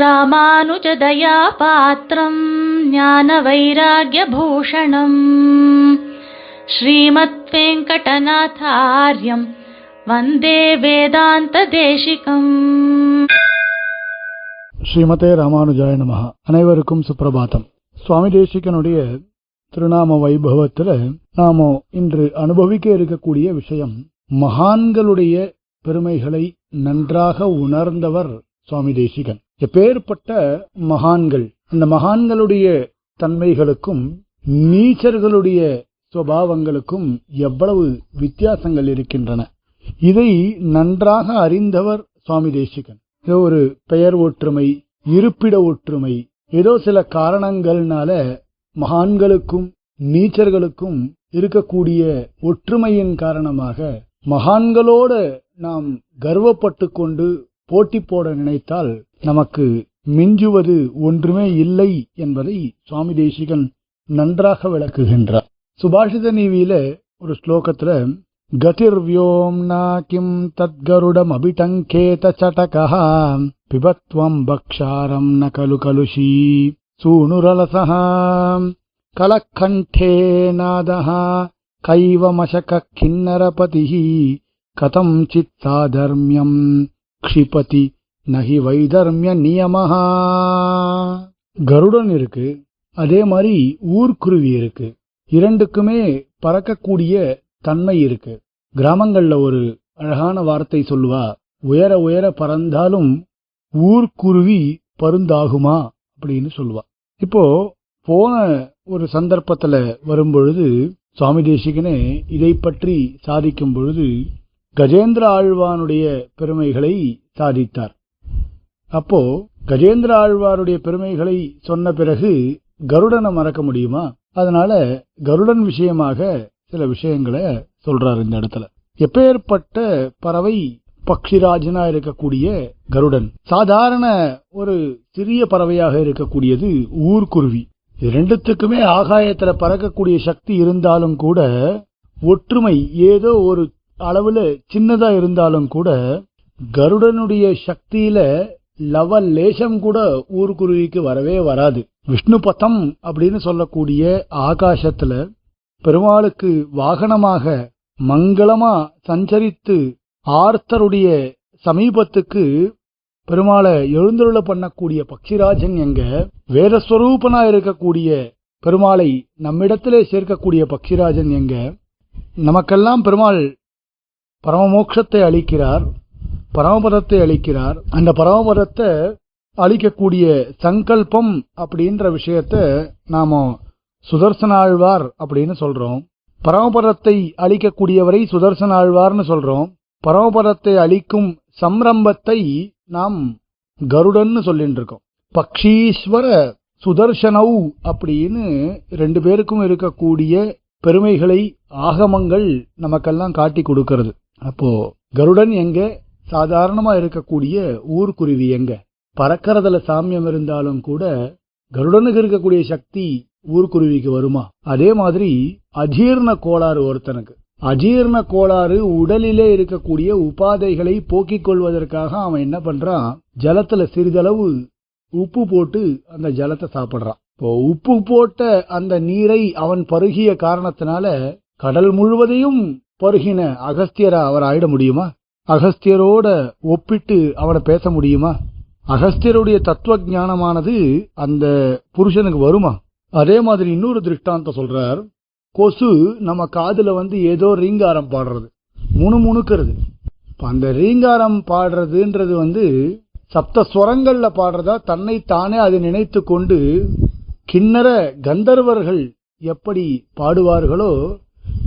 ராமானுஜதயா பாத்திரம் ஞான வைராகியபூஷணம் ஸ்ரீமத் வெங்கடநாதாரியம் வந்தே வேதாந்த தேசிகம் ஸ்ரீமதே ராமானுஜாய நமக அனைவருக்கும் சுப்பிரபாதம் சுவாமி தேசிகனுடைய திருநாம வைபவத்தில் நாம இன்று அனுபவிக்க இருக்கக்கூடிய விஷயம் மகான்களுடைய பெருமைகளை நன்றாக உணர்ந்தவர் சுவாமி தேசிகன் எப்பேற்பட்ட மகான்கள் அந்த மகான்களுடைய தன்மைகளுக்கும் நீச்சர்களுடைய சுபாவங்களுக்கும் எவ்வளவு வித்தியாசங்கள் இருக்கின்றன. இதை நன்றாக அறிந்தவர் சுவாமி தேசிகன். ஏதோ ஒரு பெயர் ஒற்றுமை இருப்பிட ஒற்றுமை ஏதோ சில காரணங்கள்னால மகான்களுக்கும் நீச்சர்களுக்கும் இருக்கக்கூடிய ஒற்றுமையின் காரணமாக மகான்களோட நாம் கர்வப்பட்டு கொண்டு போட்டி போட நினைத்தால் நமக்கு மிஞ்சுவது ஒன்றுமே இல்லை என்பதை சுவாமி தேசிகன் நன்றாக விளக்குகின்றார். சுபாஷித நீவியில ஒரு ஸ்லோகத்துல கதிர்வியோம்னா கிம் தத்கருடம் அபிடங்கேத சடகா பிபத்வம் பக்ஷாரம் ந கலு கலுஷீ சூனுரலசः கலக்கண்டே நாதः கைவமசக கிண்ணரபதி கதம் சித்தாதர்மியம் க்ஷிபதி நகி வைதர்மிய நியமஹா. கருடன் இருக்கு அதே மாதிரி ஊர்க்குருவி இருக்கு. இரண்டுக்குமே பறக்கக்கூடிய தன்மை இருக்கு. கிராமங்கள்ல ஒரு அழகான வார்த்தை சொல்லுவா உயர உயர பறந்தாலும் ஊர்க்குருவி பருந்தாகுமா? அப்படின்னு சொல்லுவா. இப்போ போன ஒரு சந்தர்ப்பத்துல வரும்பொழுது சுவாமி தேசிகனே இதை பற்றி சாதிக்கும் பொழுது கஜேந்திர ஆழ்வானுடைய பெருமைகளை சாதித்தார். அப்போ கஜேந்திர ஆழ்வாருடைய பெருமைகளை சொன்ன பிறகு கருடனை மறக்க முடியுமா? அதனால கருடன் விஷயமாக சில விஷயங்களை சொல்றாரு இந்த இடத்துல. எப்பேற்பட்ட பறவை பக்ஷிராஜனா இருக்கக்கூடிய கருடன் சாதாரண ஒரு சிறிய பறவையாக இருக்கக்கூடியது ஊர்க்குருவி இது ரெண்டுத்துக்குமே ஆகாயத்துல பறக்கக்கூடிய சக்தி இருந்தாலும் கூட ஒற்றுமை ஏதோ ஒரு அளவுல சின்னதா இருந்தாலும் கூட கருடனுடைய சக்தியில லவ லேசம் கூட ஊர்க்குருவிக்கு வரவே வராது. விஷ்ணு பதம் அப்படின்னு சொல்லக்கூடிய ஆகாசத்துல பெருமாளுக்கு வாகனமாக மங்களமா சஞ்சரித்து ஆர்த்தருடைய சமீபத்துக்கு பெருமாளை எழுந்தருள பண்ணக்கூடிய பக்ஷிராஜன் எங்க வேதஸ்வரூபனா இருக்கக்கூடிய பெருமாளை நம்மிடத்திலே சேர்க்கக்கூடிய பக்ஷிராஜன் எங்க? நமக்கெல்லாம் பெருமாள் பரமமோட்சத்தை அளிக்கிறார் பரமபதத்தை அளிக்கிறார். அந்த பரமபதத்தை அளிக்கக்கூடிய சங்கல்பம் அப்படின்ற விஷயத்த நாம சுதர்சனாழ்வார் அப்படின்னு சொல்றோம். பரமபதத்தை அளிக்கக்கூடியவரை சுதர்சனாழ்வார்னு சொல்றோம். பரமபதத்தை அளிக்கும் சம்ரம்பத்தை நாம் கருடன்னு சொல்லிட்டு இருக்கோம் பக்ஷீஸ்வர சுதர்சனவ் அப்படின்னு ரெண்டு பேருக்கும் இருக்கக்கூடிய பெருமைகளை ஆகமங்கள் நமக்கெல்லாம் காட்டி கொடுக்கிறது. அப்போ கருடன் எங்க? சாதாரணமா இருக்கக்கூடிய ஊர்க்குருவி எங்க? பறக்கறதுல சாமியம் இருந்தாலும் கூட கருடனுக்கு இருக்கக்கூடிய சக்தி ஊர்க்குருவிக்கு வருமா? அதே மாதிரி அஜீர்ண கோளாறு ஒருத்தனுக்கு. அஜீர்ண கோளாறு உடலிலே இருக்கக்கூடிய உபாதைகளை போக்கிக் கொள்வதற்காக அவன் என்ன பண்றான்? ஜலத்துல சிறிதளவு உப்பு போட்டு அந்த ஜலத்தை சாப்பிடுறான். இப்போ உப்பு போட்ட அந்த நீரை அவன் பருகிய காரணத்தினால கடல் முழுவதையும் பருகின அகஸ்தியரா அவர் ஆயிட முடியுமா? அகஸ்தியரோட ஒப்பிட்டு அவனை பேச முடியுமா? அகஸ்தியருடைய தத்துவ ஞானமானது அந்த புருஷனுக்கு வருமா? அதே மாதிரி இன்னொரு திருஷ்டாந்தம் சொல்றார் கொசு நம்ம காதுல வந்து ஏதோ ரீங்காரம் பாடுறது முணு முணுக்கிறது. அந்த ரீங்காரம் பாடுறதுன்றது வந்து சப்த ஸ்வரங்கள்ல பாடுறதா தன்னை தானே அது நினைத்து கொண்டு கிண்ணற கந்தர்வர்கள் எப்படி பாடுவார்களோ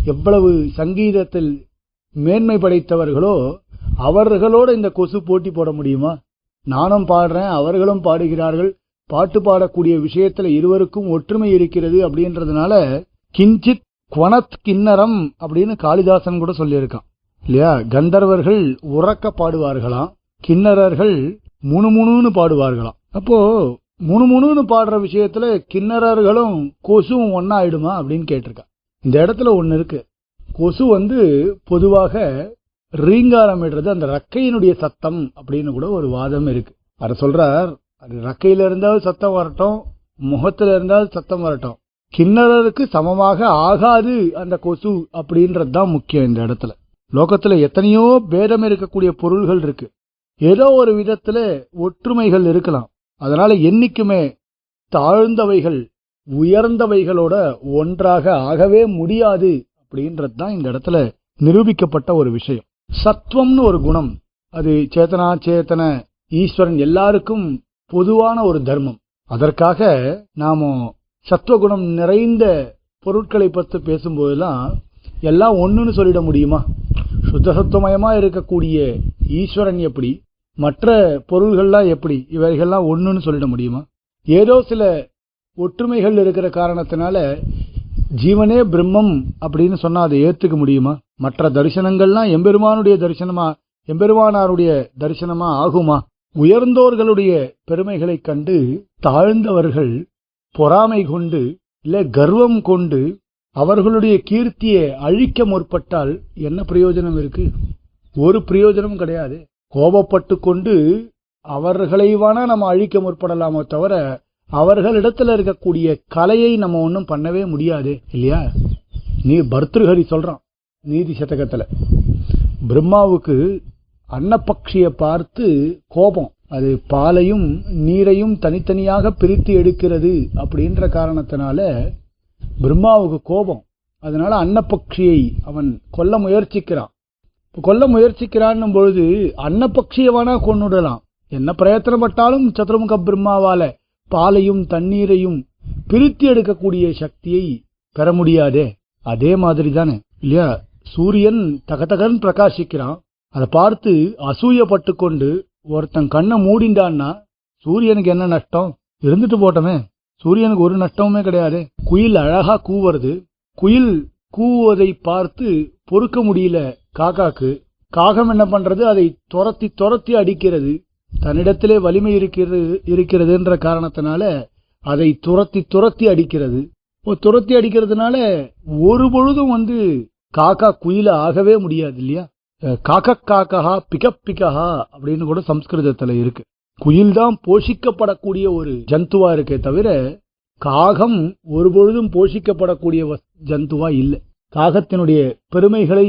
எவ்வளவு சங்கீதத்தில் மேன்மை படைத்தவர்களோ அவர்களோட இந்த கொசு போட்டி போட முடியுமா? நானும் பாடுறேன் அவர்களும் பாடுகிறார்கள். பாட்டு பாடக்கூடிய விஷயத்துல இருவருக்கும் ஒற்றுமை இருக்கிறது அப்படின்றதுனால கிஞ்சித் குவனத் கிண்ணரம் அப்படின்னு காளிதாசன் கூட சொல்லியிருக்கான். இல்லையா? கந்தர்வர்கள் உறக்க பாடுவார்களாம் கிண்ணறர்கள் முணுமுணுன்னு பாடுவார்களாம். அப்போ முணுமுணுன்னு பாடுற விஷயத்துல கிண்ணறர்களும் கொசுவும் ஒன்னா ஆயிடுமா அப்படின்னு கேட்டிருக்கான். இந்த இடத்துல ஒன்று இருக்கு. கொசு வந்து பொதுவாக ரீங்காரம் இடுறது அந்த ரக்கையினுடைய சத்தம் அப்படின்னு கூட ஒரு வாதம் இருக்கு. அதை சொல்றார் அது ரக்கையில இருந்தாலும் சத்தம் வரட்டும் முகத்துல இருந்தாலும் சத்தம் வரட்டும். கிண்ணறருக்கு சமமாக ஆகாது அந்த கொசு அப்படின்றது தான் முக்கியம் இந்த இடத்துல. லோகத்துல எத்தனையோ பேதம் இருக்கக்கூடிய பொருள்கள் இருக்கு. ஏதோ ஒரு விதத்துல ஒற்றுமைகள் இருக்கலாம். அதனால என்னைக்குமே தாழ்ந்தவைகள் உயர்ந்தவைகளோட ஒன்றாக ஆகவே முடியாது அப்படின்றது தான் இந்த இடத்துல நிரூபிக்கப்பட்ட ஒரு விஷயம். சத்வம்னு ஒரு குணம் அது சேத்தனா சேத்தன ஈஸ்வரன் எல்லாருக்கும் பொதுவான ஒரு தர்மம். அதற்காக நாம சத்துவகுணம் நிறைந்த பொருட்களை பற்றி பேசும்போதெல்லாம் எல்லாம் ஒன்றுன்னு சொல்லிட முடியுமா? சுத்த சத்துவமயமா இருக்கக்கூடிய ஈஸ்வரன் எப்படி? மற்ற பொருள்கள்லாம் எப்படி? இவைகள்லாம் ஒன்றுன்னு சொல்லிட முடியுமா? ஏதோ சில ஒற்றுமைகள் இருக்கிற காரணத்தினால ஜீவனே பிரம்மம் அப்படின்னு சொன்னால் அதை ஏற்றுக்க முடியுமா? மற்ற தரிசனங்கள்லாம் எம்பெருமானுடைய தரிசனமா எம்பெருமானாருடைய தரிசனமா ஆகுமா? உயர்ந்தோர்களுடைய பெருமைகளை கண்டு தாழ்ந்தவர்கள் பொறாமை கொண்டு இல்ல கர்வம் கொண்டு அவர்களுடைய கீர்த்தியை அழிக்க முற்பட்டால் என்ன பிரயோஜனம் இருக்கு? ஒரு பிரயோஜனமும் கிடையாது. கோபப்பட்டு கொண்டு அவர்களை வேணா நம்ம அழிக்க முற்படலாமோ தவிர அவர்களிடத்துல இருக்கக்கூடிய கலையை நம்ம ஒன்றும் பண்ணவே முடியாது இல்லையா? நீ பர்திருஹரி சொல்றான் நீதி சதகத்துல பிரம்மாவுக்கு அன்னப்பக்ஷியை பார்த்து கோபம். அது பாலையும் நீரையும் தனித்தனியாக பிரித்து எடுக்கிறது அப்படின்ற காரணத்தினால பிரம்மாவுக்கு கோபம். அதனால அன்னப்பக்ஷியை அவன் கொல்ல முயற்சிக்கிறான். இப்போ கொல்ல முயற்சிக்கிறான் பொழுது அன்னப்பக்ஷியை வேணா கொன்னுடலாம். என்ன பிரயத்தனப்பட்டாலும் சதுர்முக பிரம்மாவால பாலையும் தண்ணீரையும் பிரித்து எடுக்கக்கூடிய சக்தியை பெற முடியாதே. அதே மாதிரி தானே இல்லையா? சூரியன் தகதகன் பிரகாசிக்கிறான். அதை பார்த்து அசூயப்பட்டு கொண்டு ஒருத்தன் கண்ணை மூடிண்டான்னா சூரியனுக்கு என்ன நஷ்டம்? இருந்துட்டு போட்டோமே. சூரியனுக்கு ஒரு நஷ்டமுமே கிடையாது. குயில் அழகா கூவுறது. குயில் கூவுவதை பார்த்து பொறுக்க முடியல காக்காக்கு. காகம் என்ன பண்றது? அதை துரத்தி துரத்தி அடிக்கிறது. தன்னிடத்திலே வலிமை இருக்கிறது இருக்கிறதுன்ற காரணத்தினால அதை துரத்தி துரத்தி அடிக்கிறது. துரத்தி அடிக்கிறதுனால ஒரு பொழுதும் வந்து காக்கா குயில ஆகவே முடியாது இல்லையா? காக்க காக்கா பிகப் பிகஹா அப்படின்னு கூட சம்ஸ்கிருதத்துல இருக்கு. குயில் தான் போஷிக்கப்படக்கூடிய ஒரு ஜந்துவா இருக்கே தவிர காகம் ஒரு பொழுதும் போஷிக்கப்படக்கூடிய வஸ்- ஜந்துவா இல்லை. காகத்தினுடைய பெருமைகளை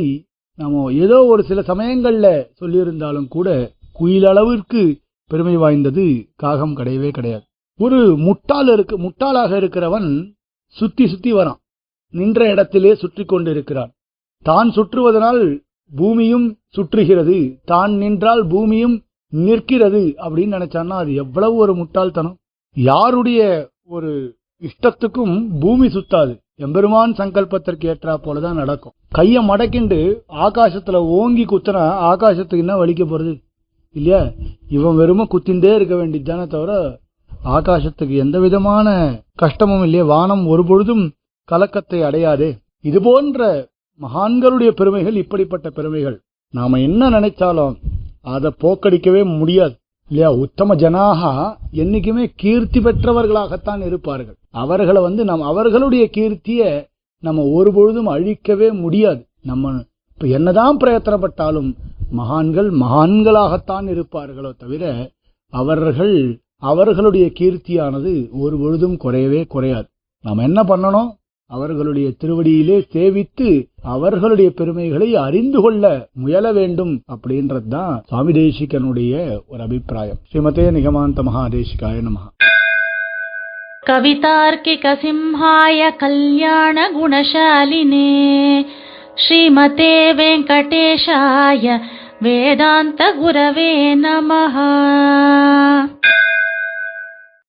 நாம ஏதோ ஒரு சில சமயங்கள்ல சொல்லியிருந்தாலும் கூட குயில் அளவிற்கு பெருமை வாய்ந்தது காகம் கிடையவே கிடையாது. ஒரு முட்டாள் இருக்கு முட்டாளாக இருக்கிறவன் சுத்தி சுத்தி வரான். நின்ற இடத்திலே சுற்றி கொண்டு இருக்கிறான் தான் சுற்றுவதனால் பூமியும் சுற்றுகிறது. தான் நின்றால் பூமியும் நிற்கிறது அப்படின்னு நினைச்சான்னா அது எவ்வளவு ஒரு முட்டாள்தனம். யாருடைய ஒரு இஷ்டத்துக்கும் பூமி சுத்தாது. எம்பெருமான் சங்கல்பத்திற்கு ஏற்றா போலதான் நடக்கும். கையை மடக்கிண்டு ஆகாசத்துல ஓங்கி குத்துனா ஆகாசத்துக்கு என்ன வலிக்க போறது? இல்லையா? இவன் வெறும குத்திண்டே இருக்க வேண்டியதுதானே தவிர ஆகாசத்துக்கு எந்த விதமான கஷ்டமும் இல்லையே. வானம் ஒரு பொழுதும் கலக்கத்தை அடையாதே. இது போன்ற மகான்களுடைய பெருமைகள் இப்படிப்பட்ட பெருமைகள். நாம என்ன நினைச்சாலும் அதை போக்கடிக்கவே முடியாது இல்லையா? உத்தம ஜனாகா என்னைக்குமே கீர்த்தி பெற்றவர்களாகத்தான் இருப்பார்கள். அவர்களை வந்து நம் அவர்களுடைய கீர்த்திய நம்ம ஒரு பொழுதும் அழிக்கவே முடியாது. நம்ம இப்ப என்னதான் பிரயத்தனப்பட்டாலும் மகான்கள் மகான்களாகத்தான் இருப்பார்களோ தவிர அவர்கள் அவர்களுடைய கீர்த்தியானது ஒரு பொழுதும் குறையவே குறையாது நாம் என்ன பண்ணணும் அவர்களுடைய திருவடியிலே சேவித்து அவர்களுடைய பெருமைகளை அறிந்து கொள்ள முயல வேண்டும் அப்படின்றது தான் சுவாமி தேசிகனுடைய ஒரு அபிப்பிராயம் ஸ்ரீமதே நிகமாந்த மகாதேசிகாய நமஹ कवितार्किकसिंहाय कल्याणगुणशालिने श्रीमते वेङ्कटेशाय వేదాంత గురవే నమ.